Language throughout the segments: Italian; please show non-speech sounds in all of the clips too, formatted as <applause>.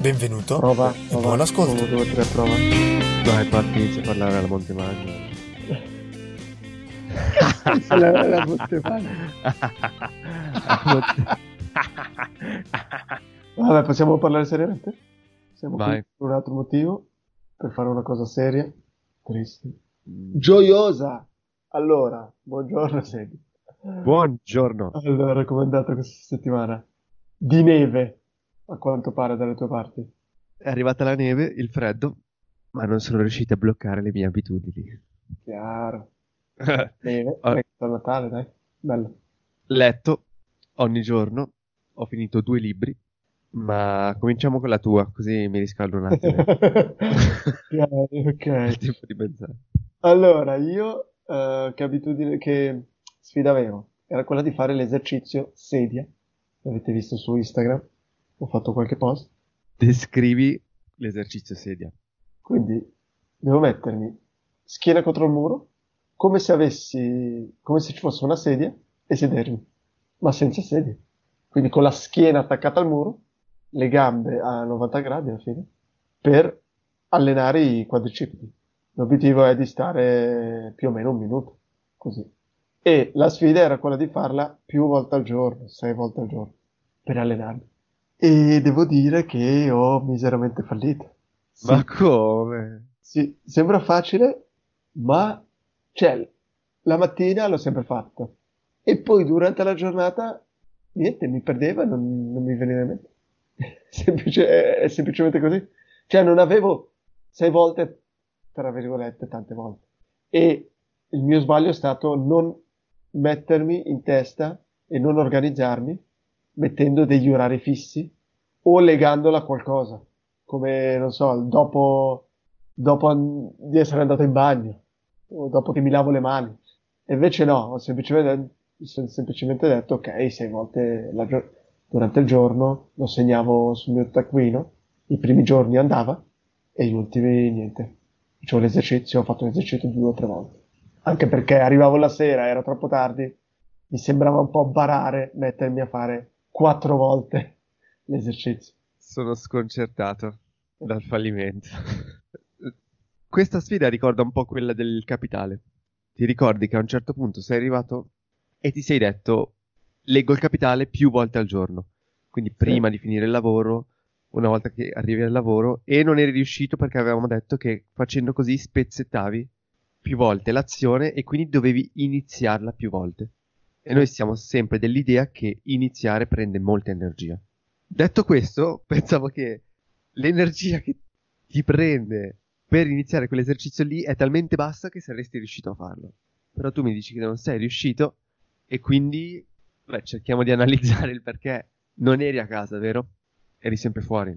Benvenuto Prova, e prova. buon ascolto. Uno, due, tre, prova. Dai, parti, inizia a parlare alla Montemagno. la, la Montepane. Vabbè, possiamo parlare seriamente? Siamo qui Vai. per un altro motivo, per fare una cosa seria, triste, gioiosa. Allora, buongiorno Sedi. Buongiorno. Allora, com'è andata questa settimana? Di neve, a quanto pare dalle tue parti. È arrivata la neve, il freddo, ma non sono riusciti a bloccare le mie abitudini. Chiaro. <laughs> Neve, Ah. ecco, Natale, dai. Bello. Letto ogni giorno, ho finito due libri, ma cominciamo con la tua, così mi riscaldo un attimo. <laughs> Ok, <laughs> Il ok. tempo di pensare. Allora, io eh, che abitudine, che sfida avevo? Era quella di fare l'esercizio sedia. L'avete visto su Instagram? Ho fatto qualche post. Descrivi l'esercizio sedia. Quindi devo mettermi schiena contro il muro, come se avessi, come se ci fosse una sedia e sedermi, ma senza sedia. Quindi con la schiena attaccata al muro, le gambe a 90 gradi alla fine, per allenare i quadricipiti. L'obiettivo è di stare più o meno un minuto, così. E la sfida era quella di farla più volte al giorno, sei volte al giorno, per allenarmi. E devo dire che ho miseramente fallito. Sì. Ma come? Sì, sembra facile, ma cioè, la mattina l'ho sempre fatto. E poi durante la giornata, niente, mi perdeva, non, non mi veniva in mente. <laughs> Semplice- è, è semplicemente così. Cioè, non avevo sei volte, tra virgolette, tante volte. E il mio sbaglio è stato non mettermi in testa e non organizzarmi mettendo degli orari fissi o legandola a qualcosa come, non so, dopo, dopo di essere andato in bagno, o dopo che mi lavo le mani. Invece no, ho semplicemente, sono semplicemente detto, ok, sei volte la durante il giorno lo segnavo sul mio taccuino, i primi giorni andava, e gli ultimi niente. Facevo l'esercizio, ho fatto l'esercizio due o tre volte. Anche perché arrivavo la sera, era troppo tardi, mi sembrava un po' barare mettermi a fare quattro volte l'esercizio. Sono sconcertato dal fallimento. <laughs> Questa sfida ricorda un po' quella del capitale. Ti ricordi che a un certo punto sei arrivato e ti sei detto leggo il capitale più volte al giorno. Quindi prima di finire il lavoro, una volta che arrivi al lavoro, e non eri riuscito perché avevamo detto che facendo così spezzettavi più volte l'azione e quindi dovevi iniziarla più volte. E noi siamo sempre dell'idea che iniziare prende molta energia. Detto questo, <laughs> pensavo che l'energia che ti prende per iniziare quell'esercizio lì è talmente bassa che saresti riuscito a farlo. Però tu mi dici che non sei riuscito e quindi beh, cerchiamo di analizzare il perché. Non eri a casa, vero? Eri sempre fuori.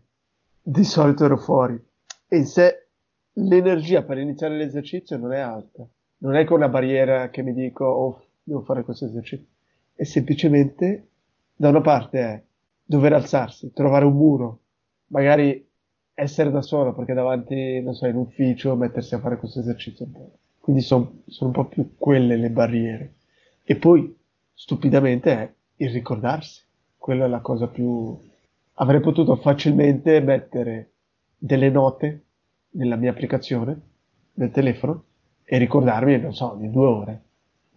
Di solito ero fuori. E sé l'energia per iniziare l'esercizio non è alta. Non è con una barriera che mi dico, oh, devo fare questo esercizio. È semplicemente, da una parte è dover alzarsi, trovare un muro, magari essere da solo, perché davanti, non so, in ufficio, mettersi a fare questo esercizio. Quindi son- sono un po' più quelle le barriere. E poi, stupidamente, è il ricordarsi. Quella è la cosa più... Avrei potuto facilmente mettere delle note nella mia applicazione del telefono e ricordarmi, non so, di due ore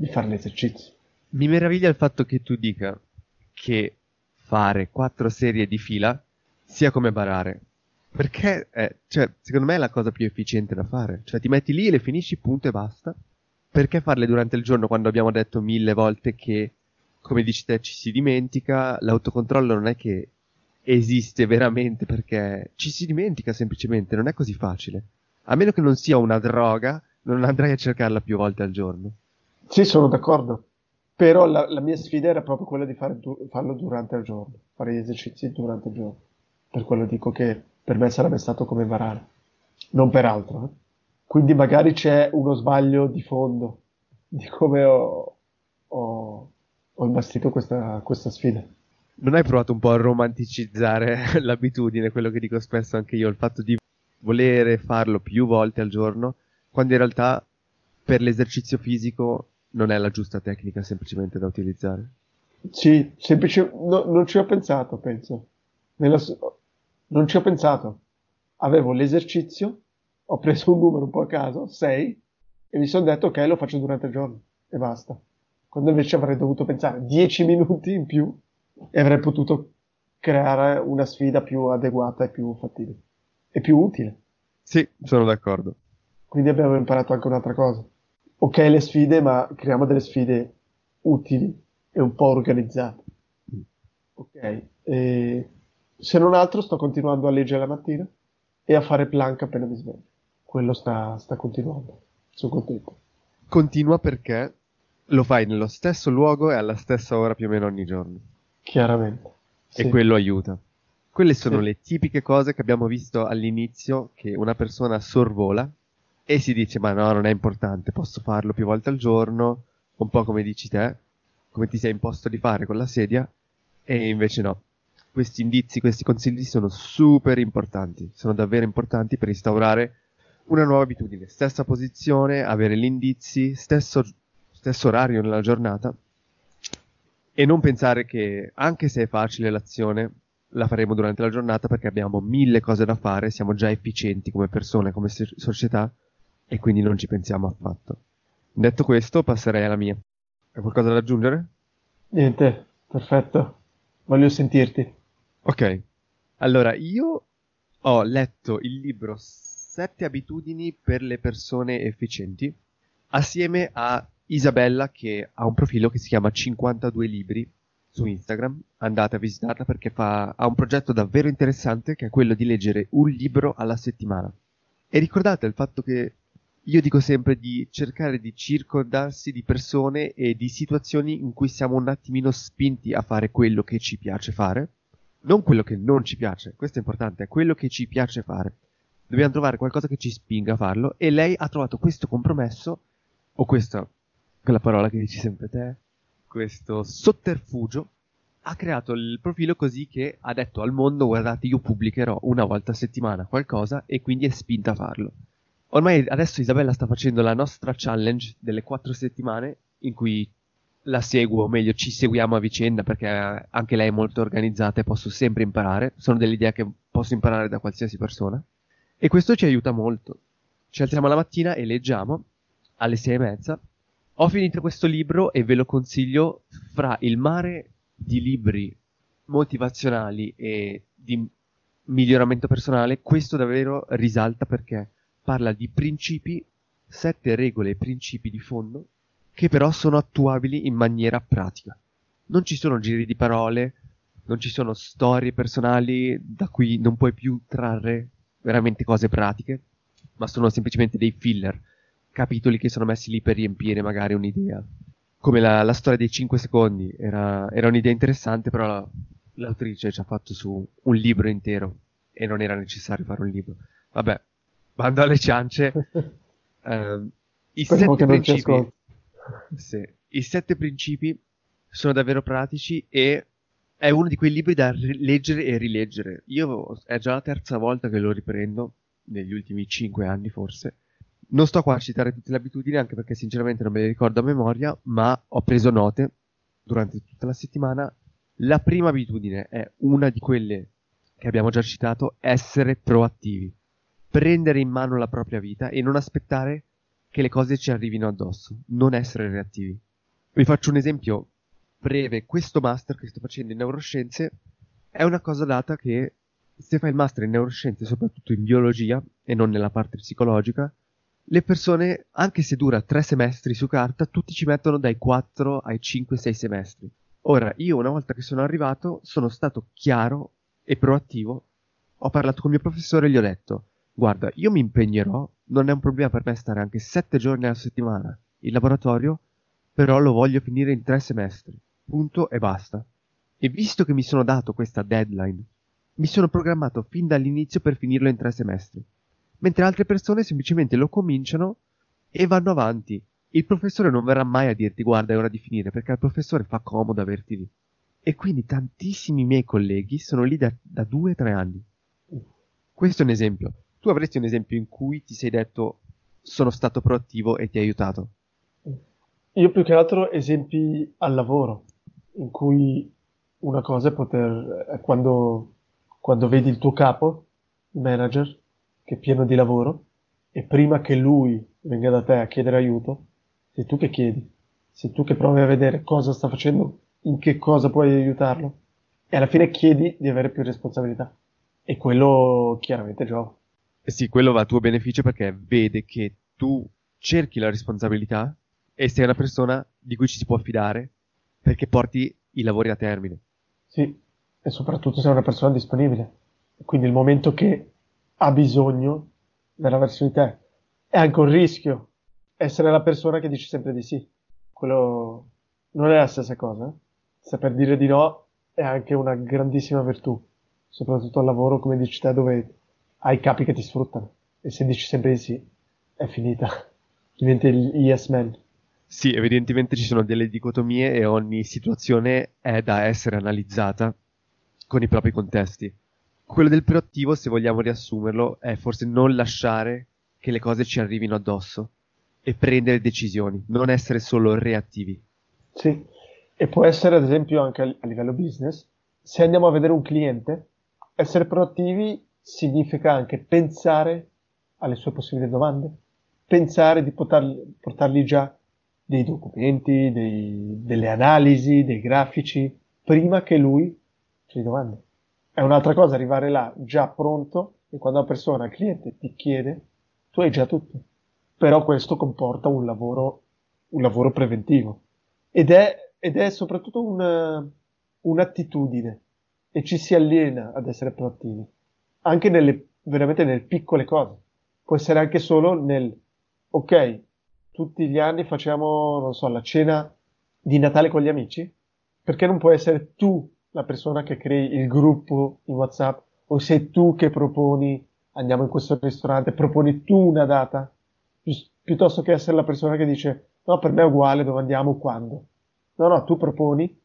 di fare l'esercizio. Mi meraviglia il fatto che tu dica che fare quattro serie di fila sia come barare. Perché, eh, cioè, secondo me è la cosa più efficiente da fare. Cioè, ti metti lì e le finisci, punto e basta. Perché farle durante il giorno quando abbiamo detto mille volte che, come dici te, ci si dimentica? L'autocontrollo non è che esiste veramente perché ci si dimentica semplicemente, non è così facile. A meno che non sia una droga, non andrai a cercarla più volte al giorno. Sì, sono d'accordo. Però la, la mia sfida era proprio quella di fare du- farlo durante il giorno, fare gli esercizi durante il giorno. Per quello dico che per me sarebbe stato come barare. non per altro. Eh. Quindi magari c'è uno sbaglio di fondo di come ho, ho, ho imbastito questa, questa sfida. Non hai provato un po' a romanticizzare <laughs> l'abitudine, quello che dico spesso anche io, il fatto di volere farlo più volte al giorno, quando in realtà per l'esercizio fisico non è la giusta tecnica semplicemente da utilizzare? Sì, semplice, no, non ci ho pensato, penso. Nella, non ci ho pensato. Avevo l'esercizio, ho preso un numero un po' a caso, 6, e mi sono detto ok, lo faccio durante il giorno e basta. Quando invece avrei dovuto pensare 10 <laughs> minuti in più e avrei potuto creare una sfida più adeguata e più fattibile e più utile. Sì, sono d'accordo. Quindi abbiamo imparato anche un'altra cosa. Ok, le sfide, ma creiamo delle sfide utili e un po' organizzate. Ok, e se non altro sto continuando a leggere la mattina e a fare plank appena mi sveglio. Quello sta, sta continuando. Sono contento. Continua perché lo fai nello stesso luogo e alla stessa ora più o meno ogni giorno. Chiaramente. E sì. quello aiuta. Quelle sono sì. le tipiche cose che abbiamo visto all'inizio che una persona sorvola e si dice ma no, non è importante, posso farlo più volte al giorno, un po' come dici te, come ti sei imposto di fare con la sedia, e invece no. Questi indizi, questi consigli sono super importanti, sono davvero importanti per instaurare una nuova abitudine. Stessa posizione, avere gli indizi, stesso, stesso orario nella giornata e non pensare che anche se è facile l'azione, la faremo durante la giornata perché abbiamo mille cose da fare, siamo già efficienti come persone, come società e quindi non ci pensiamo affatto. Detto questo, passerei alla mia. Hai qualcosa da aggiungere? Niente, perfetto. Voglio sentirti. Ok. Allora, io ho letto il libro Sette abitudini per le persone efficienti assieme a Isabella che ha un profilo che si chiama 52 libri su Instagram. Andate a visitarla perché fa, ha un progetto davvero interessante che è quello di leggere un libro alla settimana. E ricordate il fatto che io dico sempre di cercare di circondarsi di persone e di situazioni in cui siamo un attimino spinti a fare quello che ci piace fare, non quello che non ci piace, questo è importante, è quello che ci piace fare. Dobbiamo trovare qualcosa che ci spinga a farlo e lei ha trovato questo compromesso, o questa, quella parola che dici sempre te, questo sotterfugio, ha creato il profilo così che ha detto al mondo guardate io pubblicherò una volta a settimana qualcosa e quindi è spinta a farlo. Ormai adesso Isabella sta facendo la nostra challenge delle quattro settimane in cui la seguo, o meglio ci seguiamo a vicenda perché anche lei è molto organizzata e posso sempre imparare. Sono delle idee che posso imparare da qualsiasi persona. E questo ci aiuta molto. Ci alziamo la mattina e leggiamo alle sei e mezza. Ho finito questo libro e ve lo consiglio fra il mare di libri motivazionali e di miglioramento personale. Questo davvero risalta perché parla di principi, sette regole e principi di fondo, che però sono attuabili in maniera pratica. Non ci sono giri di parole, non ci sono storie personali da cui non puoi più trarre veramente cose pratiche, ma sono semplicemente dei filler, capitoli che sono messi lì per riempire magari un'idea. Come la, la storia dei 5 secondi, era, era un'idea interessante, però la, l'autrice ci ha fatto su un libro intero e non era necessario fare un libro. Vabbè, bando alle ciance. Uh, <laughs> i, sette principi, sì, I sette principi sono davvero pratici e è uno di quei libri da leggere e rileggere. Io è già la terza volta che lo riprendo, negli ultimi cinque anni forse. Non sto qua a citare tutte le abitudini, anche perché sinceramente non me le ricordo a memoria, ma ho preso note durante tutta la settimana. La prima abitudine è una di quelle che abbiamo già citato, essere proattivi prendere in mano la propria vita e non aspettare che le cose ci arrivino addosso, non essere reattivi. Vi faccio un esempio breve, questo master che sto facendo in neuroscienze è una cosa data che se fai il master in neuroscienze, soprattutto in biologia e non nella parte psicologica, le persone, anche se dura tre semestri su carta, tutti ci mettono dai 4 ai 5-6 semestri. Ora, io una volta che sono arrivato, sono stato chiaro e proattivo, ho parlato con il mio professore e gli ho detto Guarda, io mi impegnerò, non è un problema per me stare anche sette giorni alla settimana in laboratorio, però lo voglio finire in tre semestri. Punto e basta. E visto che mi sono dato questa deadline, mi sono programmato fin dall'inizio per finirlo in tre semestri. mentre altre persone semplicemente lo cominciano e vanno avanti. Il professore non verrà mai a dirti guarda è ora di finire perché al professore fa comodo averti lì. E quindi tantissimi miei colleghi sono lì da, da due o tre anni. Questo è un esempio. Tu avresti un esempio in cui ti sei detto sono stato proattivo e ti ha aiutato? Io più che altro esempi al lavoro, in cui una cosa è poter, è quando, quando vedi il tuo capo, il manager, che è pieno di lavoro, e prima che lui venga da te a chiedere aiuto, sei tu che chiedi, sei tu che provi a vedere cosa sta facendo, in che cosa puoi aiutarlo, e alla fine chiedi di avere più responsabilità. E quello chiaramente giova. Sì, quello va a tuo beneficio perché vede che tu cerchi la responsabilità e sei una persona di cui ci si può fidare perché porti i lavori a termine. Sì, e soprattutto sei una persona disponibile. Quindi il momento che ha bisogno verrà verso di te. È anche un rischio essere la persona che dice sempre di sì. Quello non è la stessa cosa. Saper dire di no è anche una grandissima virtù, soprattutto al lavoro, come dici te, dove hai capi che ti sfruttano. E se dici sempre di sì, è finita. Diventi il yes man. Sì, evidentemente ci sono delle dicotomie e ogni situazione è da essere analizzata con i propri contesti. Quello del proattivo, se vogliamo riassumerlo, è forse non lasciare che le cose ci arrivino addosso e prendere decisioni, non essere solo reattivi. Sì, e può essere ad esempio anche a livello business, se andiamo a vedere un cliente, essere proattivi significa anche pensare alle sue possibili domande, pensare di potarli, portargli già dei documenti, dei, delle analisi, dei grafici, prima che lui ci domandi. È un'altra cosa arrivare là già pronto e quando la persona, il cliente, ti chiede, tu hai già tutto. Però questo comporta un lavoro, un lavoro preventivo. Ed è, ed è soprattutto una, un'attitudine e ci si allena ad essere proattivi. Anche nelle, veramente nelle piccole cose. Può essere anche solo nel, ok, tutti gli anni facciamo, non so, la cena di Natale con gli amici? Perché non puoi essere tu la persona che crei il gruppo in WhatsApp o sei tu che proponi andiamo in questo ristorante, proponi tu una data pi- piuttosto che essere la persona che dice no, per me è uguale dove andiamo, quando. No, no, tu proponi,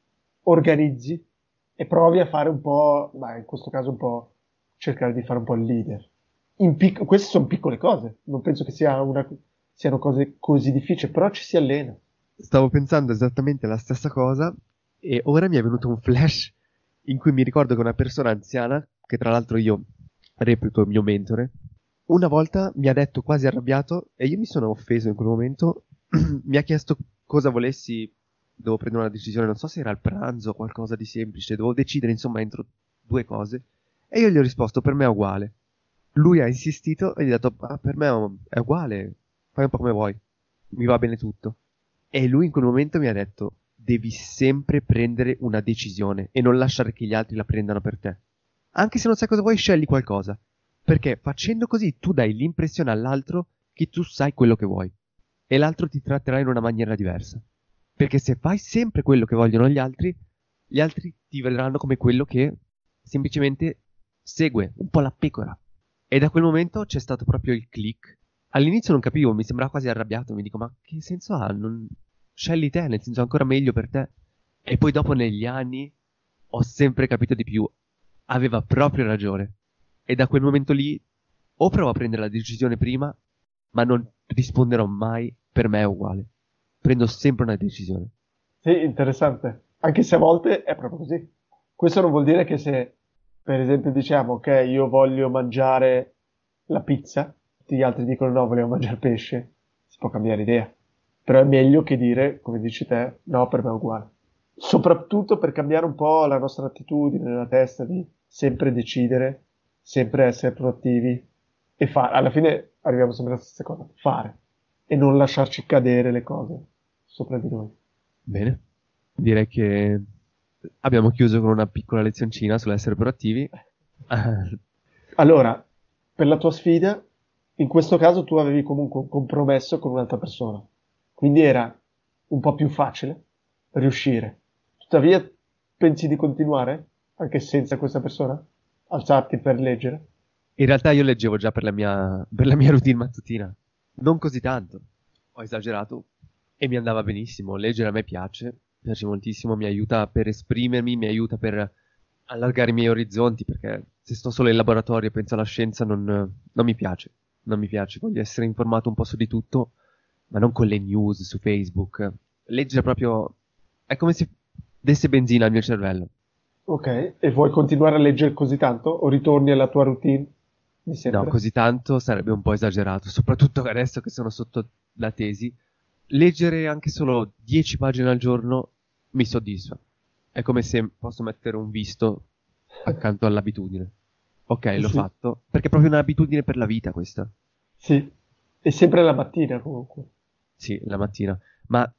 organizzi e provi a fare un po', beh, in questo caso un po' cercare di fare un po' il leader. Pic- queste sono piccole cose, non penso che sia una, siano cose così difficili, però ci si allena. Stavo pensando esattamente la stessa cosa e ora mi è venuto un flash in cui mi ricordo che una persona anziana, che tra l'altro io reputo il mio mentore, una volta mi ha detto quasi arrabbiato e io mi sono offeso in quel momento, <clears throat> mi ha chiesto cosa volessi, devo prendere una decisione, non so se era il pranzo o qualcosa di semplice, dovevo decidere insomma entro due cose e io gli ho risposto per me è uguale. Lui ha insistito e gli ha detto ah, per me è uguale, fai un po' come vuoi, mi va bene tutto. E lui in quel momento mi ha detto, devi sempre prendere una decisione e non lasciare che gli altri la prendano per te. Anche se non sai cosa vuoi, scegli qualcosa. Perché facendo così tu dai l'impressione all'altro che tu sai quello che vuoi. E l'altro ti tratterà in una maniera diversa. Perché se fai sempre quello che vogliono gli altri, gli altri ti vedranno come quello che semplicemente segue un po' la pecora. E da quel momento c'è stato proprio il click all'inizio non capivo, mi sembrava quasi arrabbiato, mi dico ma che senso ha? Non... Scegli te, nel senso ancora meglio per te. E poi dopo negli anni ho sempre capito di più, aveva proprio ragione. E da quel momento lì o provo a prendere la decisione prima, ma non risponderò mai per me è uguale. Prendo sempre una decisione. Sì, interessante. Anche se a volte è proprio così. Questo non vuol dire che se, per esempio, diciamo, ok, io voglio mangiare la pizza, tutti gli altri dicono no, vogliamo mangiare pesce, si può cambiare idea. Però è meglio che dire, come dici te, no, per me è uguale. Soprattutto per cambiare un po' la nostra attitudine nella testa di sempre decidere, sempre essere proattivi e fare. Alla fine arriviamo sempre alla stessa cosa, fare e non lasciarci cadere le cose sopra di noi. Bene, direi che abbiamo chiuso con una piccola lezioncina sull'essere proattivi. <laughs> allora, per la tua sfida in questo caso tu avevi comunque un compromesso con un'altra persona, quindi era un po' più facile riuscire. Tuttavia, pensi di continuare anche senza questa persona? Alzarti per leggere? In realtà io leggevo già per la mia, per la mia routine mattutina, non così tanto, ho esagerato e mi andava benissimo. Leggere a me piace, piace moltissimo, mi aiuta per esprimermi, mi aiuta per allargare i miei orizzonti, perché se sto solo in laboratorio e penso alla scienza non, non mi piace, non mi piace, voglio essere informato un po' su di tutto, ma non con le news su Facebook. Leggere proprio è come se desse benzina al mio cervello. Ok, e vuoi continuare a leggere così tanto o ritorni alla tua routine? No, così tanto sarebbe un po' esagerato, soprattutto adesso che sono sotto la tesi. Leggere anche solo 10 pagine al giorno mi soddisfa. È come se posso mettere un visto accanto all'abitudine. Ok, l'ho Sì. fatto, perché è proprio un'abitudine per la vita questa. Sì, e sempre la mattina comunque. Sì, la mattina. Ma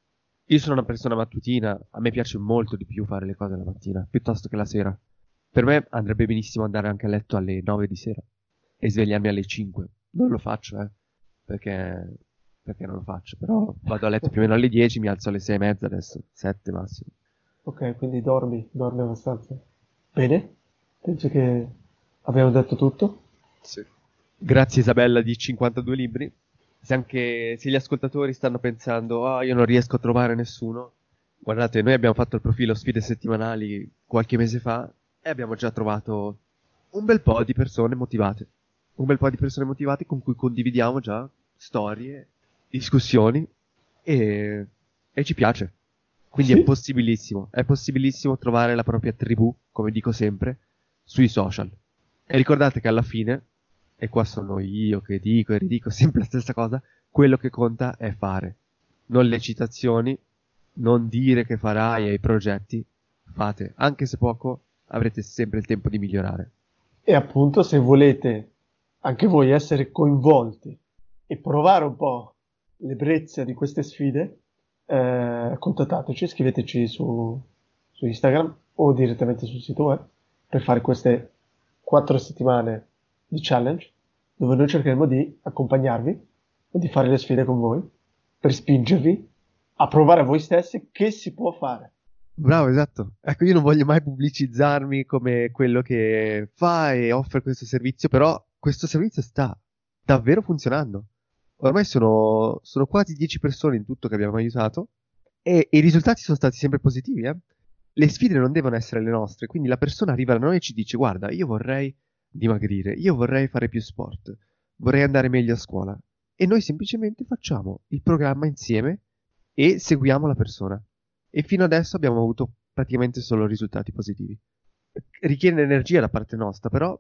io sono una persona mattutina, a me piace molto di più fare le cose la mattina, piuttosto che la sera. Per me andrebbe benissimo andare anche a letto alle 9 di sera e svegliarmi alle 5. Non lo faccio, eh, perché, perché non lo faccio, però vado a letto più o meno alle 10, mi alzo alle 6 e mezza adesso, 7 massimo. Ok, quindi dormi, dormi abbastanza. Bene, penso che abbiamo detto tutto. Grazie Isabella di 52 libri. Se anche se gli ascoltatori stanno pensando, ah, io non riesco a trovare nessuno, guardate, noi abbiamo fatto il profilo sfide settimanali qualche mese fa e abbiamo già trovato un bel po' di persone motivate. Un bel po' di persone motivate con cui condividiamo già storie, discussioni e, e ci piace. Quindi Sì. è possibilissimo, è possibilissimo trovare la propria tribù, come dico sempre, sui social. E ricordate che alla fine, e qua sono io che dico e ridico <laughs> sempre la stessa cosa, quello che conta è fare. Non le citazioni, non dire che farai ai progetti, fate. Anche se poco, avrete sempre il tempo di migliorare. E appunto, se volete anche voi essere coinvolti e provare un po' l'ebbrezza di queste sfide, eh, contattateci, scriveteci su, su Instagram o direttamente sul sito web per fare queste quattro settimane di challenge dove noi cercheremo di accompagnarvi e di fare le sfide con voi per spingervi a provare a voi stessi che si può fare. Bravo, esatto. Ecco, io non voglio mai pubblicizzarmi come quello che fa e offre questo servizio, però questo servizio sta davvero funzionando. Ormai sono, sono quasi 10 persone in tutto che abbiamo aiutato e, e i risultati sono stati sempre positivi, eh. Le sfide non devono essere le nostre, quindi la persona arriva da noi e ci dice guarda, io vorrei dimagrire, io vorrei fare più sport, vorrei andare meglio a scuola. E noi semplicemente facciamo il programma insieme e seguiamo la persona. E fino adesso abbiamo avuto praticamente solo risultati positivi. Richiede energia da parte nostra, però,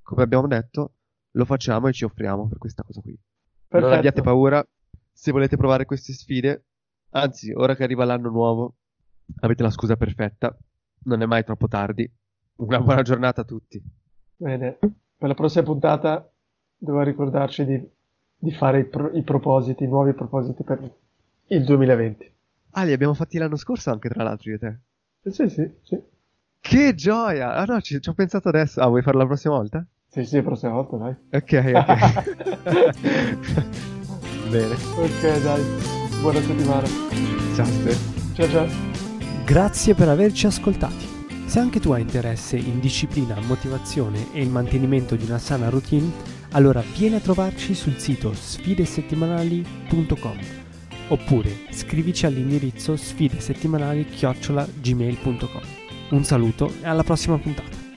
come abbiamo detto, lo facciamo e ci offriamo per questa cosa qui. Non Perfetto. abbiate paura, se volete provare queste sfide, anzi, ora che arriva l'anno nuovo, avete la scusa perfetta, non è mai troppo tardi. Una buona giornata a tutti. Bene, per la prossima puntata dobbiamo ricordarci di, di fare i, pro- i propositi, i nuovi propositi per il 2020. Ah, li abbiamo fatti l'anno scorso anche, tra l'altro, io e te. Eh, Sì, sì, sì. Che gioia! Ah no, ci, ci ho pensato adesso. Ah, vuoi farlo la prossima volta? Sì, sì, la prossima volta, dai. Ok, ok. <laughs> Bene. Ok, dai. Buona settimana. Ciao, Ste. Ciao, ciao. Grazie per averci ascoltati. Se anche tu hai interesse in disciplina, motivazione e il mantenimento di una sana routine, allora vieni a trovarci sul sito sfidesettimanali.com oppure scrivici all'indirizzo sfidesettimanali-gmail.com. Un saluto e alla prossima puntata.